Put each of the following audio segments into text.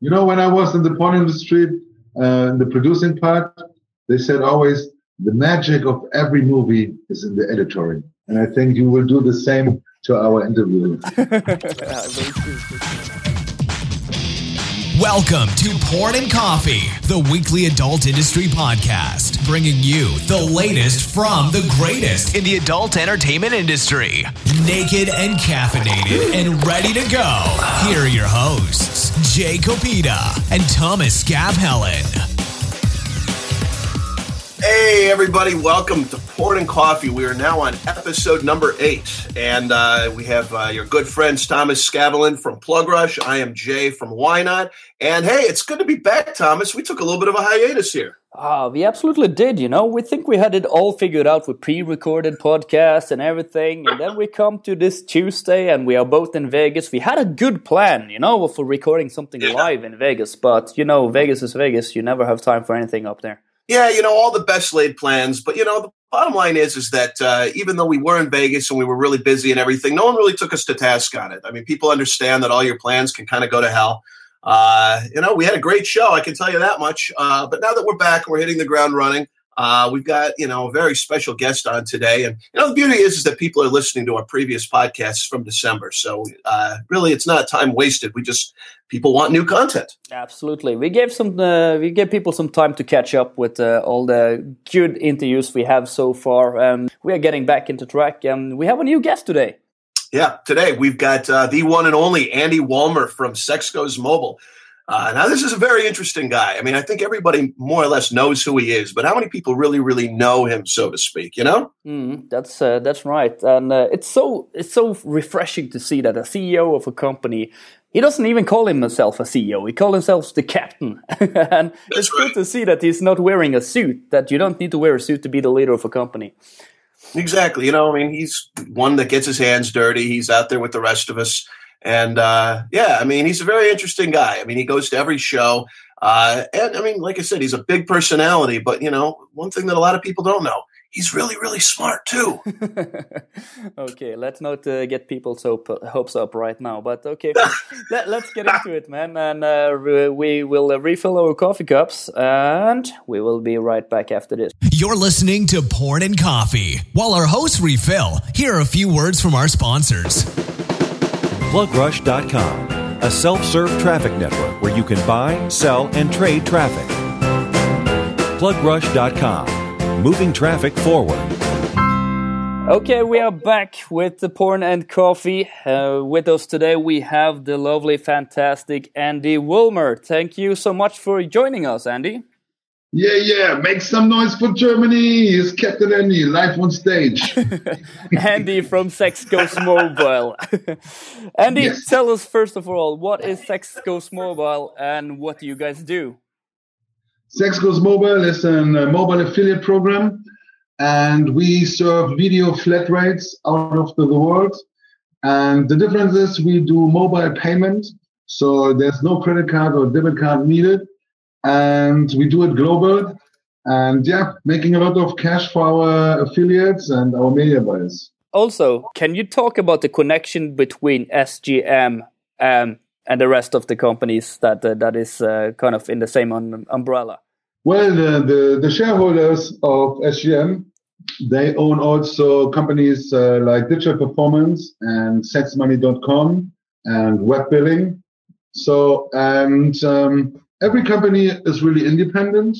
You know, when I was in the porn industry, uh, the producing part, they said always the magic of every movie is in the editory. And I think you will do the same to our interview. Welcome to Porn and Coffee, the weekly adult industry podcast, bringing you the latest from the greatest in the adult entertainment industry. Naked and caffeinated and ready to go. Here are your hosts, Jay Copita and Thomas Scabhelen. Hey, everybody, welcome to Porn and Coffee. We are now on episode number eight, and uh, we have uh, your good friends Thomas Scavellin from Plug Rush. I am Jay from Why Not. And hey, it's good to be back, Thomas. We took a little bit of a hiatus here. Ah, we absolutely did. You know, we think we had it all figured out with pre-recorded podcasts and everything, and then we come to this Tuesday, and we are both in Vegas. We had a good plan, you know, for recording something Yeah. live in Vegas, but you know, Vegas is Vegas. You never have time for anything up there. Yeah, you know, all the best laid plans, but you know, the bottom line is is that uh, even though we were in Vegas and we were really busy and everything, no one really took us to task on it. I mean, people understand that all your plans can kind of go to hell. Uh, you know, we had a great show, I can tell you that much. Uh, but now that we're back, we're hitting the ground running. Uh, we've got you know a very special guest on today, and you know the beauty is is that people are listening to our previous podcasts from December. So uh, really, it's not time wasted. We just people want new content. Absolutely, we gave some, uh, we gave people some time to catch up with uh, all the good interviews we have so far. Um, we are getting back into track, and we have a new guest today. Yeah, today we've got uh, the one and only Andy Wullmer from Sex Goes Mobile. Uh, now, this is a very interesting guy. I mean, I think everybody more or less knows who he is, but how many people really, really know him, so to speak? You know? Mm, that's uh, that's right, and uh, it's so it's so refreshing to see that a CEO of a company he doesn't even call himself a CEO. He calls himself the captain, and it's right. good to see that he's not wearing a suit. That you don't need to wear a suit to be the leader of a company. Exactly. You know, I mean, he's one that gets his hands dirty. He's out there with the rest of us. And uh, yeah, I mean, he's a very interesting guy. I mean, he goes to every show. Uh, and I mean, like I said, he's a big personality. But, you know, one thing that a lot of people don't know, he's really, really smart too. okay, let's not uh, get people's hope, hopes up right now. But okay, Let, us get into it, man. And uh, we will uh, refill our coffee cups, and we will be right back after this. You're listening to Porn and Coffee. While our hosts refill, here are a few words from our sponsors. PlugRush.com, a self serve traffic network where you can buy, sell, and trade traffic. PlugRush.com, moving traffic forward. Okay, we are back with the porn and coffee. Uh, with us today, we have the lovely, fantastic Andy Wullmer. Thank you so much for joining us, Andy. Yeah, yeah. Make some noise for Germany. Here's Captain Andy live on stage. Andy from Sex Goes Mobile. Andy, Yes. tell us first of all, what is Sex Goes Mobile and what do you guys do? Sex Goes Mobile is a uh, mobile affiliate program, and we serve video flat rates out of the world. And the difference is we do mobile payment, so there's no credit card or debit card needed, and we do it global. And yeah, making a lot of cash for our affiliates and our media buyers. Also, can you talk about the connection between SGM um, and the rest of the companies that uh, that is uh, kind of in the same un- umbrella? Well, the, the, the shareholders of SGM, they own also companies uh, like Digital Performance and SexMoney.com and Web Billing. So, and um, every company is really independent,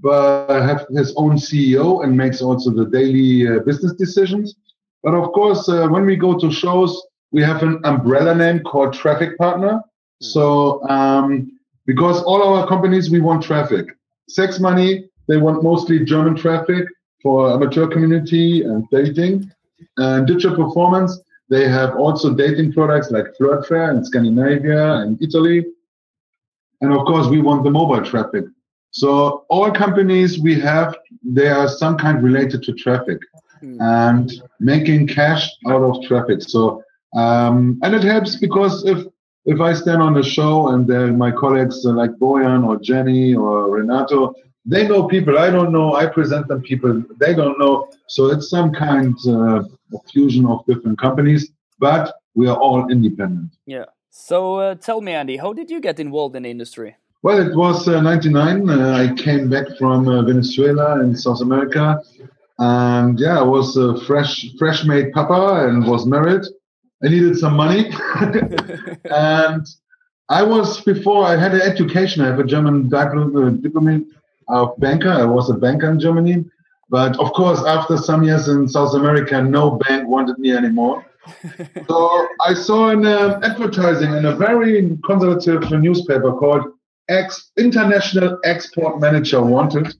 but have his own CEO and makes also the daily uh, business decisions. But of course, uh, when we go to shows, we have an umbrella name called Traffic Partner. So, um, because all our companies, we want traffic. Sex Money, they want mostly German traffic for amateur community and dating. And Digital Performance, they have also dating products like Flirt Fair in Scandinavia and Italy. And of course, we want the mobile traffic. So all companies we have, they are some kind related to traffic and making cash out of traffic. So, um, and it helps because if if I stand on a show and then my colleagues like Boyan or Jenny or Renato, they know people I don't know. I present them people they don't know. So it's some kind uh, of fusion of different companies, but we are all independent. Yeah. So uh, tell me, Andy, how did you get involved in the industry? Well, it was uh, 99. Uh, I came back from uh, Venezuela in South America. And yeah, I was a fresh, fresh made papa and was married. I needed some money. and I was, before I had an education, I have a German diploma of banker. I was a banker in Germany. But of course, after some years in South America, no bank wanted me anymore. So I saw an uh, advertising in a very conservative newspaper called Ex International Export Manager Wanted.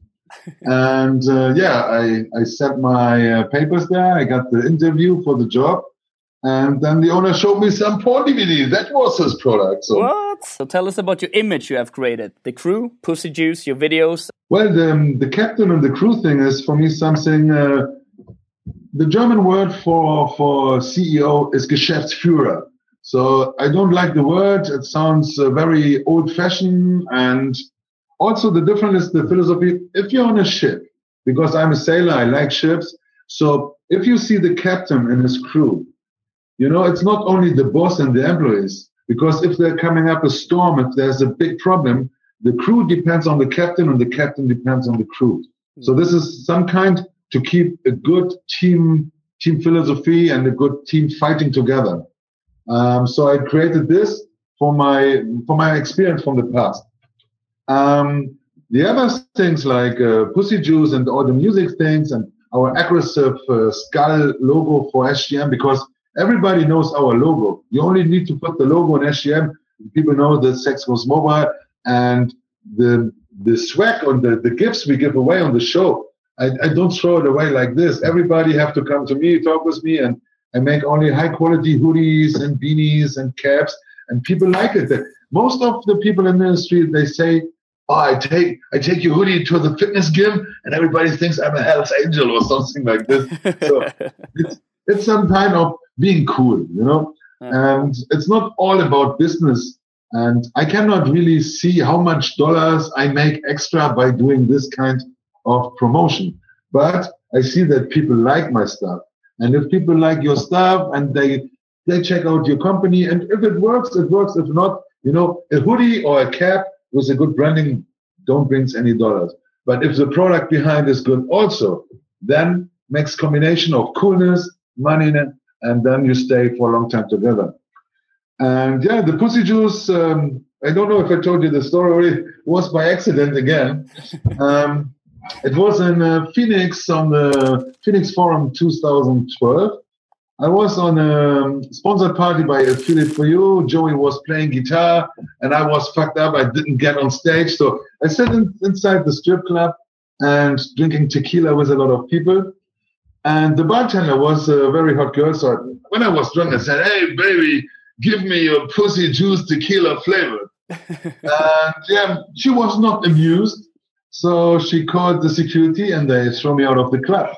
and uh, yeah, I, I sent my uh, papers there. I got the interview for the job. And then the owner showed me some porn DVDs. That was his product. So. What? So tell us about your image you have created. The crew, Pussy Juice, your videos. Well, the, the captain and the crew thing is for me something. Uh, the German word for for CEO is Geschäftsführer. So I don't like the word. It sounds uh, very old-fashioned. And also the difference is the philosophy. If you're on a ship, because I'm a sailor, I like ships. So if you see the captain and his crew, you know, it's not only the boss and the employees, because if they're coming up a storm, if there's a big problem, the crew depends on the captain and the captain depends on the crew. So this is some kind to keep a good team team philosophy and a good team fighting together. Um, so I created this for my for my experience from the past. Um, the other things like uh, Pussy Juice and all the music things and our aggressive uh, skull logo for SGM because everybody knows our logo. You only need to put the logo on SGM. People know that Sex was mobile and the the swag on the, the gifts we give away on the show. I, I don't throw it away like this. Everybody have to come to me, talk with me, and I make only high quality hoodies and beanies and caps, and people like it. Most of the people in the industry they say, "Oh, I take I take your hoodie to the fitness gym, and everybody thinks I'm a Hell's Angel or something like this." So it's it's some kind of being cool, you know. And it's not all about business. And I cannot really see how much dollars I make extra by doing this kind of promotion. But I see that people like my stuff. And if people like your stuff and they they check out your company, and if it works, it works. If not, you know, a hoodie or a cap with a good branding don't brings any dollars. But if the product behind is good also, then makes combination of coolness, money, and then you stay for a long time together. And yeah, the pussy juice, um, I don't know if I told you the story, was by accident again. Um, it was in uh, Phoenix on the Phoenix Forum 2012. I was on a sponsored party by Affiliate for You. Joey was playing guitar, and I was fucked up. I didn't get on stage, so I sat in, inside the strip club and drinking tequila with a lot of people. And the bartender was a very hot girl. So when I was drunk, I said, "Hey, baby, give me your pussy juice tequila flavor." and yeah, she was not amused. So she called the security and they throw me out of the club.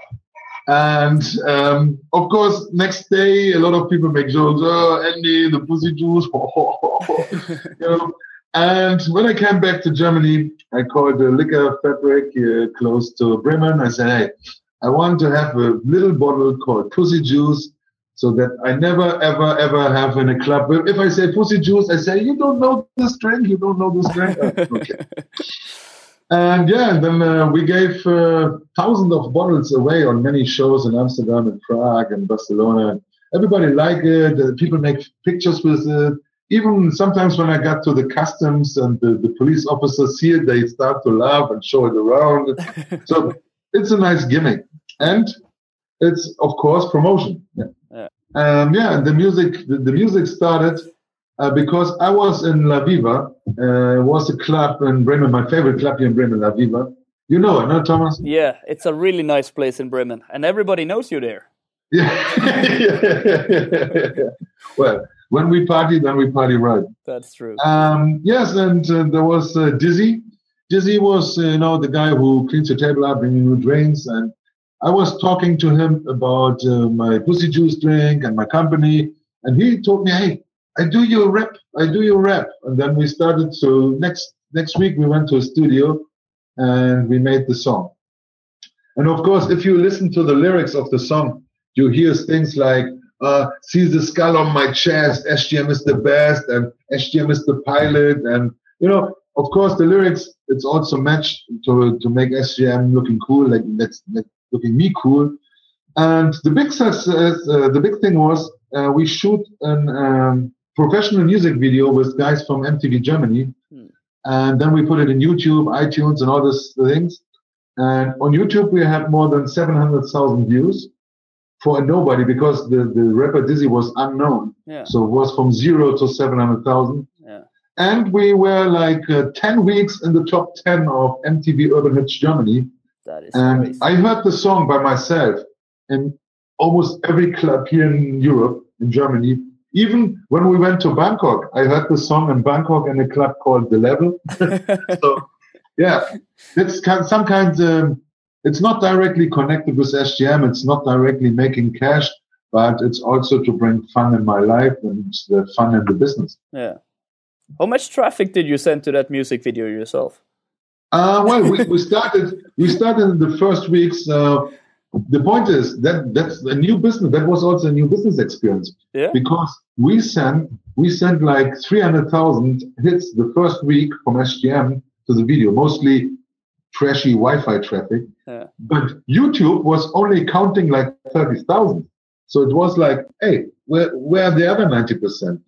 And um, of course, next day, a lot of people make jokes. Oh, Andy, the pussy juice. you know. And when I came back to Germany, I called the liquor fabric uh, close to Bremen. I said, "Hey, I want to have a little bottle called pussy juice, so that I never, ever, ever have in a club. If I say pussy juice, I say, "You don't know this drink. You don't know this drink." okay. And yeah, and then uh, we gave uh, thousands of bottles away on many shows in Amsterdam and Prague and Barcelona. Everybody liked it. People make pictures with it. Even sometimes when I got to the customs and the, the police officers see it, they start to laugh and show it around. so it's a nice gimmick. And it's, of course, promotion. Yeah. Yeah, um, yeah the music, the, the music started uh, because I was in La Viva, uh, was a club in Bremen, my favorite club here in Bremen, La Viva. You know it, no, Thomas? Yeah, it's a really nice place in Bremen, and everybody knows you there. Yeah. well, when we party, then we party right. That's true. Um, yes, and uh, there was uh, Dizzy. Dizzy was, uh, you know, the guy who cleans the table up, bringing new drinks, and I was talking to him about uh, my pussy juice drink and my company, and he told me, "Hey, I do your rap. I do your rap. And then we started. So next next week we went to a studio and we made the song. And of course, if you listen to the lyrics of the song, you hear things like, uh, see the skull on my chest. SGM is the best, and SGM is the pilot, and you know, of course, the lyrics. It's also matched to to make SGM looking cool, like that's, looking me cool. And the big success, uh, the big thing was uh, we shoot an um, professional music video with guys from MTV Germany, hmm. and then we put it in YouTube, iTunes, and all these things. And on YouTube, we had more than 700,000 views for nobody because the, the rapper Dizzy was unknown. Yeah. So it was from zero to 700,000. Yeah. And we were like uh, 10 weeks in the top 10 of MTV Urban Hits Germany. That is and crazy. I heard the song by myself in almost every club here in Europe, in Germany. Even when we went to Bangkok, I heard the song in Bangkok in a club called The Level. so, yeah, it's kind, some kind of, it's not directly connected with SGM. It's not directly making cash, but it's also to bring fun in my life and the fun in the business. Yeah. How much traffic did you send to that music video yourself? Uh, well, we, we started we started in the first weeks. Uh, the point is that that's a new business. That was also a new business experience. Yeah. Because we sent we sent like three hundred thousand hits the first week from SGM to the video, mostly trashy Wi-Fi traffic. Yeah. But YouTube was only counting like thirty thousand. So it was like, hey, where where are the other ninety percent?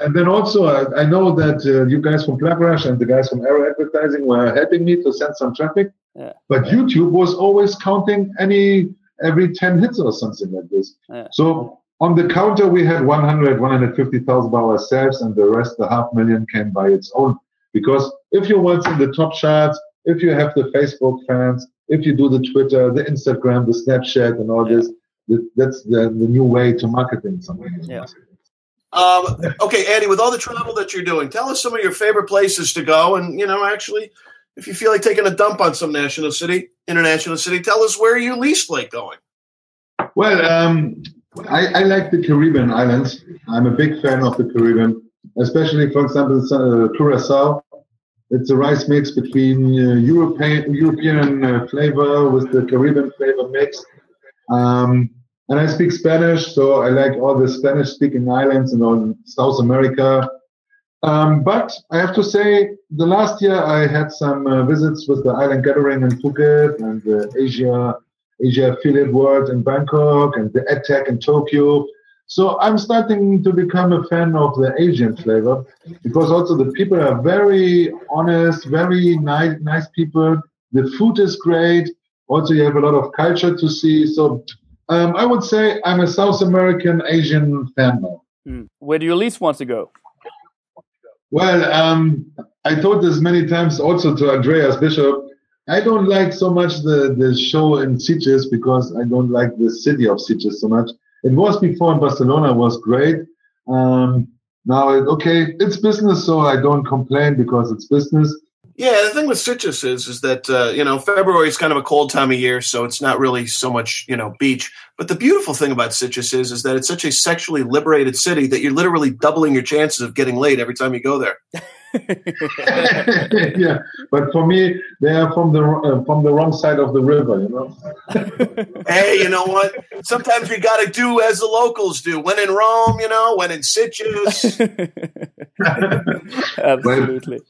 And then also, I, I know that uh, you guys from Plug Rush and the guys from Ero Advertising were helping me to send some traffic. Yeah. But YouTube was always counting any every 10 hits or something like this. Yeah. So on the counter, we had 100, 150,000 by ourselves, and the rest, the half million, came by its own. Because if you're once in the top charts, if you have the Facebook fans, if you do the Twitter, the Instagram, the Snapchat, and all Yeah. this, that, that's the, the new way to marketing something. Yeah. Um, okay, Andy, with all the travel that you're doing, tell us some of your favorite places to go. And, you know, actually, if you feel like taking a dump on some national city, international city, tell us where you least like going. Well, um, I, I like the Caribbean islands. I'm a big fan of the Caribbean, especially, for example, uh, Curacao. It's a rice mix between uh, European European uh, flavor with the Caribbean flavor mix. Um, and I speak Spanish, so I like all the Spanish-speaking islands in all South America. Um, but I have to say, the last year I had some uh, visits with the Island Gathering in Phuket and the Asia Asia Affiliate World in Bangkok and the AdTech in Tokyo. So I'm starting to become a fan of the Asian flavor because also the people are very honest, very nice, nice people. The food is great. Also, you have a lot of culture to see. So um, I would say I'm a South American Asian fan now. Hmm. Where do you least want to go? Well, um, I told this many times also to Andreas Bishop. I don't like so much the, the show in Sitges because I don't like the city of Sitges so much. It was before in Barcelona was great. Um, now, it, okay, it's business, so I don't complain because it's business. Yeah, the thing with Sitges is is that uh, you know February is kind of a cold time of year, so it's not really so much you know beach. But the beautiful thing about Sitges is is that it's such a sexually liberated city that you're literally doubling your chances of getting laid every time you go there. yeah, but for me, they are from the uh, from the wrong side of the river, you know. hey, you know what? Sometimes you got to do as the locals do. When in Rome, you know, when in Sitges. Absolutely.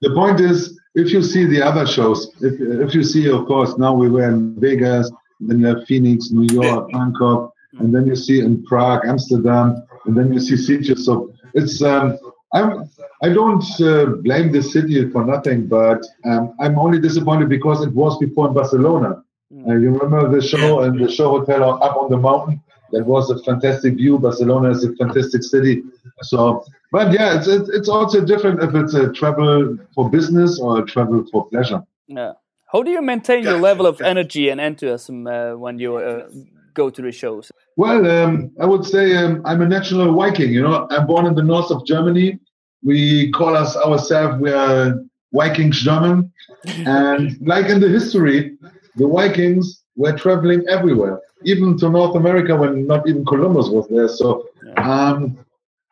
The point is, if you see the other shows, if, if you see, of course, now we were in Vegas, then you have Phoenix, New York, Bangkok, and then you see in Prague, Amsterdam, and then you see Sitges. So it's um, I'm I don't uh, blame the city for nothing, but um, I'm only disappointed because it was before in Barcelona. Uh, you remember the show and the show hotel up on the mountain? That was a fantastic view. Barcelona is a fantastic city. So, but yeah, it's it's, it's also different if it's a travel for business or a travel for pleasure. Yeah. How do you maintain your level of energy and enthusiasm uh, when you uh, go to the shows? Well, um, I would say um, I'm a natural Viking. You know, I'm born in the north of Germany. We call us ourselves we are Vikings German, and like in the history, the Vikings were traveling everywhere, even to North America when not even Columbus was there. So um,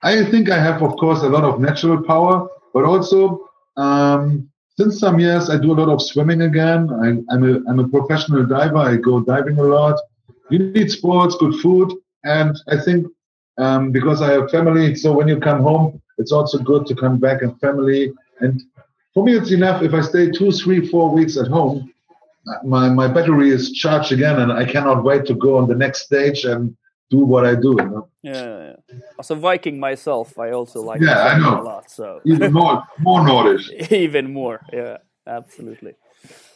I think I have, of course, a lot of natural power, but also um, since some years I do a lot of swimming again. I, I'm a I'm a professional diver. I go diving a lot. You need sports, good food, And I think um, because I have family, so when you come home, it's also good to come back and family. And for me, it's enough if I stay two, three, four weeks at home. My my battery is charged again, and I cannot wait to go on the next stage and do what I do. You know? Yeah, yeah. As a Viking myself, I also like Yeah, I know. a lot. So Even more, more Nordish. even more, yeah, absolutely.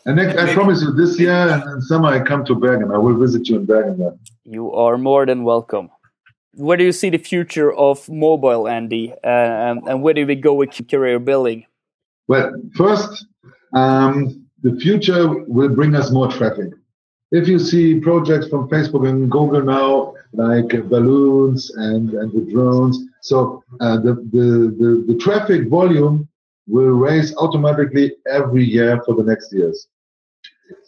And next, I promise you, this year and summer I come to Bergen. I will visit you in Bergen. Then. You are more than welcome. Where do you see the future of mobile, Andy? Uh, and, and where do we go with career building? Well, first, um, the future will bring us more traffic. If you see projects from Facebook and Google now, like balloons and, and the drones, so uh, the, the, the, the traffic volume will raise automatically every year for the next years.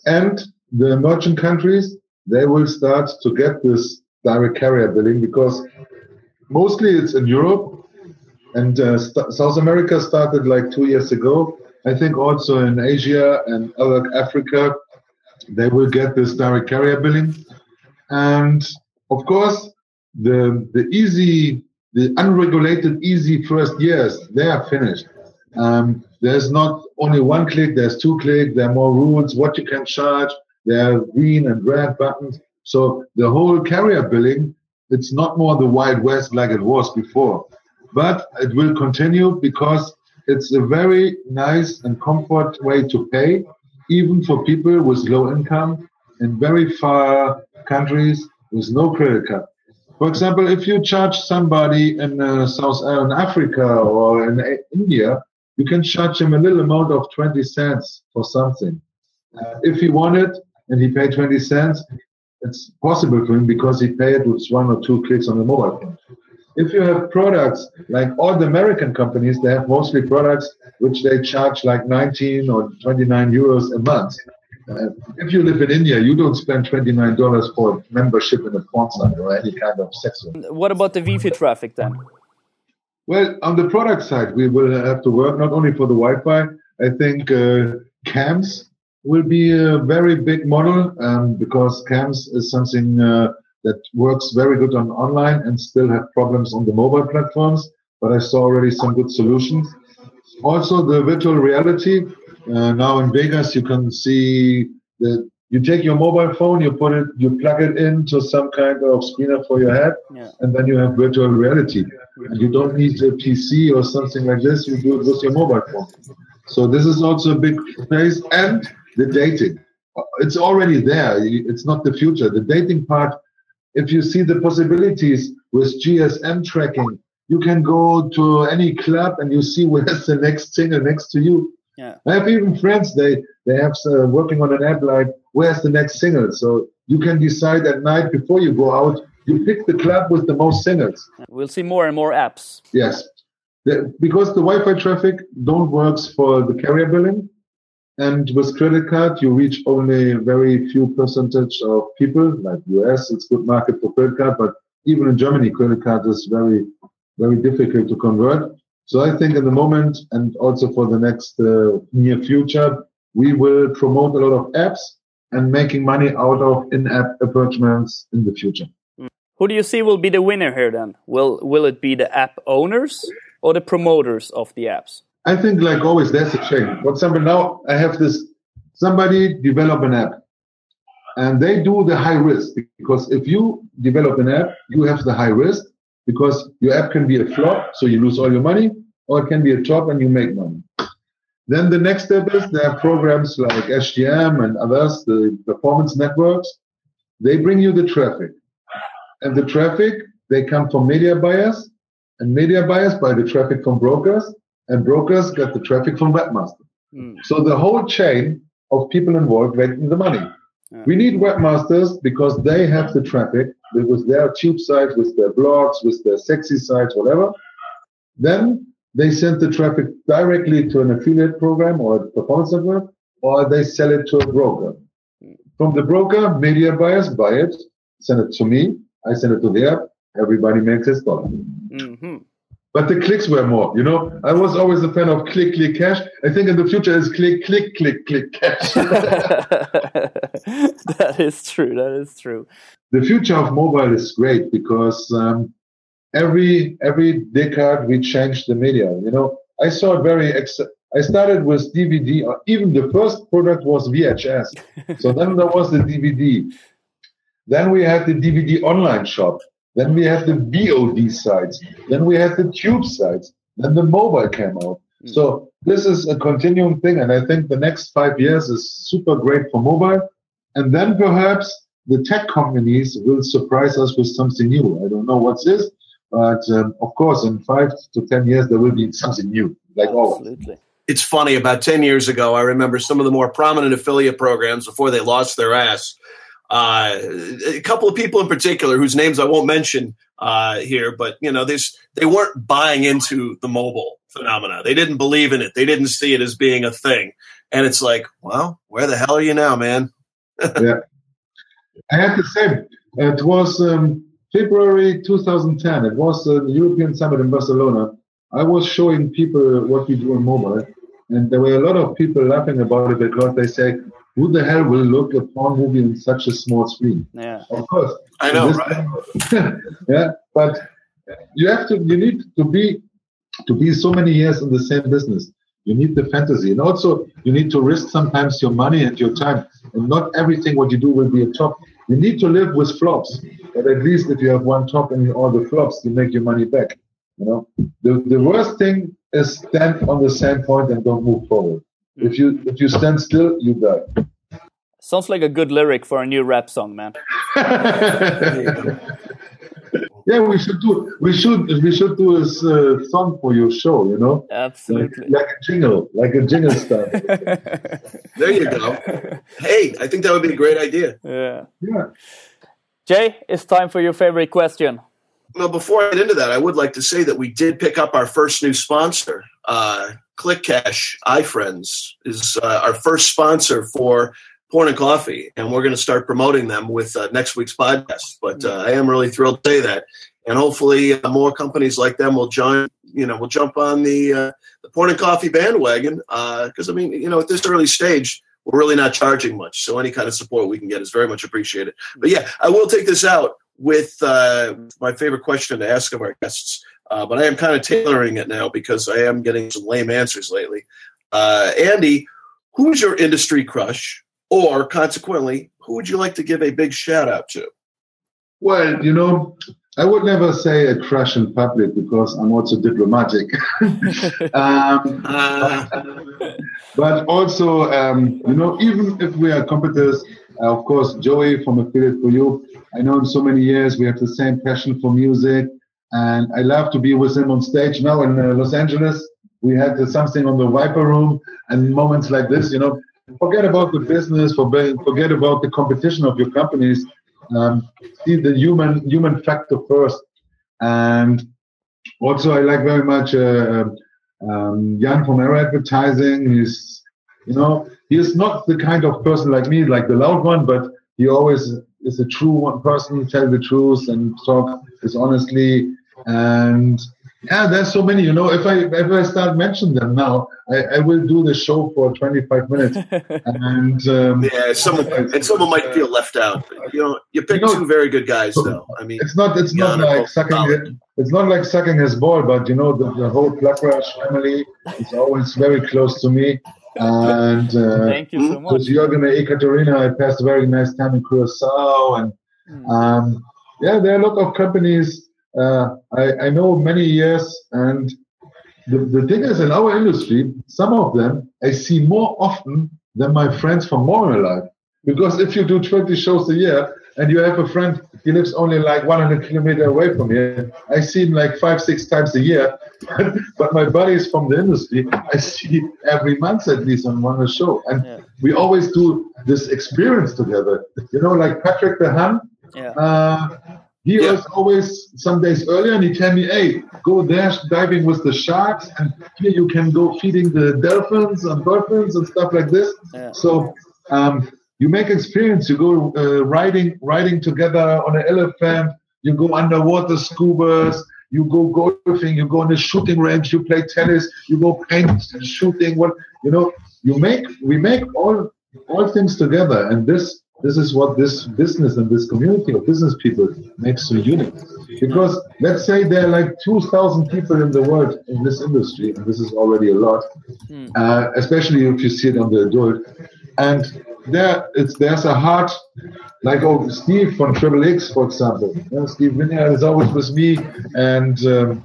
And the emerging countries, they will start to get this direct carrier billing because mostly it's in Europe and uh, South America started like two years ago. I think also in Asia and other Africa, they will get this direct carrier billing. And of course, the the easy, the unregulated easy first years, they are finished. Um, there's not only one click, there's two click, there are more rules, what you can charge, there are green and red buttons. So the whole carrier billing, it's not more the Wild West like it was before. But it will continue because it's a very nice and comfort way to pay, even for people with low income in very far countries with no credit card. For example, if you charge somebody in uh, South in Africa or in uh, India, you can charge him a little amount of 20 cents for something. Uh, if he it and he paid 20 cents, it's possible for him because he paid with one or two clicks on the mobile phone. If you have products like all the American companies, they have mostly products which they charge like 19 or 29 euros a month. Uh, if you live in India, you don't spend $29 for membership in a porn site or any kind of sex. What about the Wi-Fi traffic then? Well, on the product side, we will have to work not only for the Wi-Fi. I think uh, cams will be a very big model um, because cams is something uh, that works very good on online and still have problems on the mobile platforms. But I saw already some good solutions. Also, the virtual reality. Uh, now in Vegas, you can see that you take your mobile phone, you put it, you plug it into some kind of screener for your head, Yeah. and then you have virtual reality. And you don't need a PC or something like this. You do it with your mobile phone. So this is also a big space, and the dating. It's already there. It's not the future. The dating part. If you see the possibilities with GSM tracking, you can go to any club and you see where's the next singer next to you. Yeah. I have even friends. They they have uh, working on an app like where's the next single. So you can decide at night before you go out. You pick the club with the most singles. We'll see more and more apps. Yes, the, because the Wi-Fi traffic don't works for the carrier billing, and with credit card you reach only very few percentage of people. Like US, it's good market for credit card, but even in Germany, credit card is very very difficult to convert. So I think in the moment and also for the next uh, near future, we will promote a lot of apps and making money out of in-app purchases in the future. Who do you see will be the winner here then? Will will it be the app owners or the promoters of the apps? I think, like always, there's a chain. For example, now I have this somebody develop an app and they do the high risk because if you develop an app, you have the high risk because your app can be a flop, so you lose all your money, or it can be a top and you make money. Then the next step is there are programs like HDM and others, the performance networks. They bring you the traffic. And the traffic, they come from media buyers, and media buyers buy the traffic from brokers, and brokers get the traffic from webmasters. Hmm. So the whole chain of people involved making the money. Yeah. We need webmasters because they have the traffic with their tube sites, with their blogs, with their sexy sites, whatever. Then they send the traffic directly to an affiliate program or a performance network, or they sell it to a broker. From the broker, media buyers buy it, send it to me, I send it to the app, everybody makes his dollar. hmm but the clicks were more. You know, I was always a fan of click, click, cash. I think in the future is click, click, click, click, cash. that is true. That is true. The future of mobile is great because um, every every decade we change the media. You know, I saw it very. Ex- I started with DVD. Or even the first product was VHS. so then there was the DVD. Then we had the DVD online shop. Then we have the VOD sites. Then we have the tube sites. Then the mobile came out. Mm. So this is a continuing thing, and I think the next five years is super great for mobile. And then perhaps the tech companies will surprise us with something new. I don't know what's this, but um, of course, in five to ten years there will be something new, like Absolutely. always. It's funny. About ten years ago, I remember some of the more prominent affiliate programs before they lost their ass uh, a couple of people in particular whose names I won't mention uh, here, but you know, this they weren't buying into the mobile phenomena. They didn't believe in it. They didn't see it as being a thing. And it's like, well, where the hell are you now, man? yeah, I have to say, it was um, February 2010. It was uh, the European Summit in Barcelona. I was showing people what we do on mobile, and there were a lot of people laughing about it because they say, who the hell will look a porn movie on such a small screen? Yeah, of course. I know, right? yeah, but you have to. You need to be to be so many years in the same business. You need the fantasy, and also you need to risk sometimes your money and your time. And not everything what you do will be a top. You need to live with flops, but at least if you have one top and all the flops, you make your money back. You know, the the worst thing is stand on the same point and don't move forward. If you if you stand still, you die. Sounds like a good lyric for a new rap song, man. yeah, we should do we should we should do a uh, song for your show. You know, absolutely, like, like a jingle, like a jingle style. there you go. Hey, I think that would be a great idea. Yeah. Yeah. Jay, it's time for your favorite question. Well, before I get into that, I would like to say that we did pick up our first new sponsor. Uh, ClickCash iFriends is uh, our first sponsor for Porn and Coffee, and we're going to start promoting them with uh, next week's podcast. But uh, I am really thrilled to say that, and hopefully uh, more companies like them will join. You know, will jump on the uh, the Porn and Coffee bandwagon because uh, I mean, you know, at this early stage, we're really not charging much, so any kind of support we can get is very much appreciated. But yeah, I will take this out with my favorite question to ask of our guests. Uh, but I am kind of tailoring it now because I am getting some lame answers lately. Uh, Andy, who's your industry crush? Or consequently, who would you like to give a big shout out to? Well, you know, I would never say a crush in public because I'm also diplomatic. um, uh. but also, um, you know, even if we are competitors, uh, of course, Joey from Affiliate for You, I know him so many years. We have the same passion for music. And I love to be with him on stage now in uh, Los Angeles. We had uh, something on the Viper Room, and moments like this, you know, forget about the business, forget about the competition of your companies. Um, see the human human factor first. And also, I like very much uh, um, Jan from Ero Advertising. He's, you know, he is not the kind of person like me, like the loud one, but he always is a true one person, tell the truth and talk as honestly and yeah, there's so many. You know, if I if I start mentioning them now, I, I will do the show for 25 minutes. and um, yeah, someone and someone might feel left out. You know, you picked you know, two very good guys, though. I mean, it's not it's not like sucking it, it's not like sucking his ball, but you know, the, the whole Rush family is always very close to me. And uh, thank you so much. With Jürgen and Ekaterina, I passed a very nice time in Curacao, and hmm. um, yeah, there are a lot of companies uh, I, I, know many years, and the, the thing is, in our industry, some of them I see more often than my friends from Moral Life. Because if you do 20 shows a year and you have a friend, he lives only like 100 kilometers away from here, I see him like five, six times a year. but my buddies from the industry, I see every month at least on one show. And yeah. we always do this experience together. You know, like Patrick the Hun. Yeah. Uh, he yeah. was always some days earlier and he tell me, hey, go there diving with the sharks and here you can go feeding the dolphins and dolphins and stuff like this. Yeah. So um, you make experience. You go uh, riding riding together on an elephant. You go underwater scubas. you go golfing, you go on the shooting range, you play tennis, you go paint shooting. What you know, you make we make all all things together, and this this is what this business and this community of business people makes so unique. Because let's say there are like 2,000 people in the world in this industry, and this is already a lot, mm. uh, especially if you see it on the adult. And there, it's there's a heart, like oh Steve from Triple X, for example. Yeah, Steve Vineyard is always with me, and um,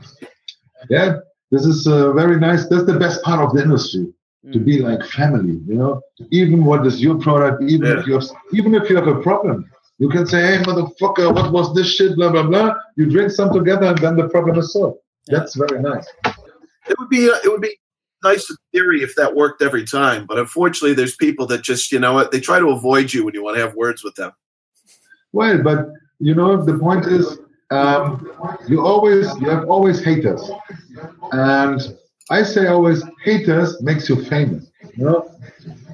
yeah, this is uh, very nice. That's the best part of the industry to be like family, you know. Even what is your product, even yeah. if you have, even if you have a problem, you can say, "Hey, motherfucker, what was this shit?" Blah blah blah. You drink some together, and then the problem is solved. Yeah. That's very nice. It would be. Uh, it would be nice in theory if that worked every time, but unfortunately, there's people that just, you know what, they try to avoid you when you want to have words with them. Well, but you know, the point is, um, you always you have always haters, and I say always, haters makes you famous. You know,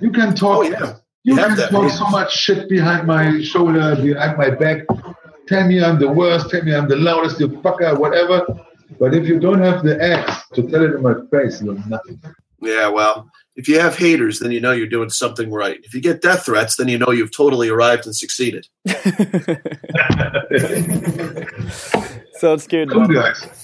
you can talk. Oh, yeah. You, you can that, talk so much shit behind my shoulder, behind my back. Tell me I'm the worst. Tell me I'm the loudest, you fucker, whatever. But if you don't have the X to tell it in my face, you're nothing. Yeah, well, if you have haters, then you know you're doing something right. If you get death threats, then you know you've totally arrived and succeeded. Sounds good. Cool, guys.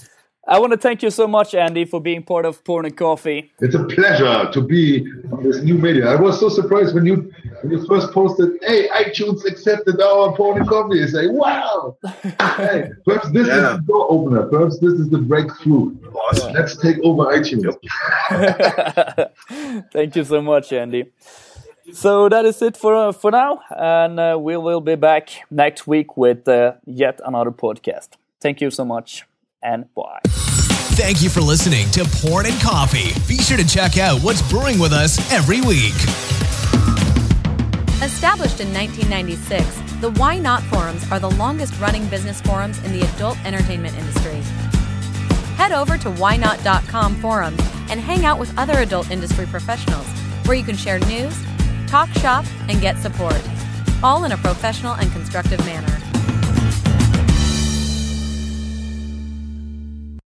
I want to thank you so much, Andy, for being part of Porn and Coffee. It's a pleasure to be on this new media. I was so surprised when you when you first posted, "Hey, iTunes accepted our Porn and Coffee." I say, "Wow!" hey, perhaps this yeah. is the door opener. Perhaps this is the breakthrough. Awesome. Let's take over iTunes. thank you so much, Andy. So that is it for uh, for now, and uh, we will be back next week with uh, yet another podcast. Thank you so much and bye. Thank you for listening to Porn and Coffee. Be sure to check out what's brewing with us every week. Established in 1996, the Why Not forums are the longest running business forums in the adult entertainment industry. Head over to whynot.com forums and hang out with other adult industry professionals where you can share news, talk shop, and get support, all in a professional and constructive manner.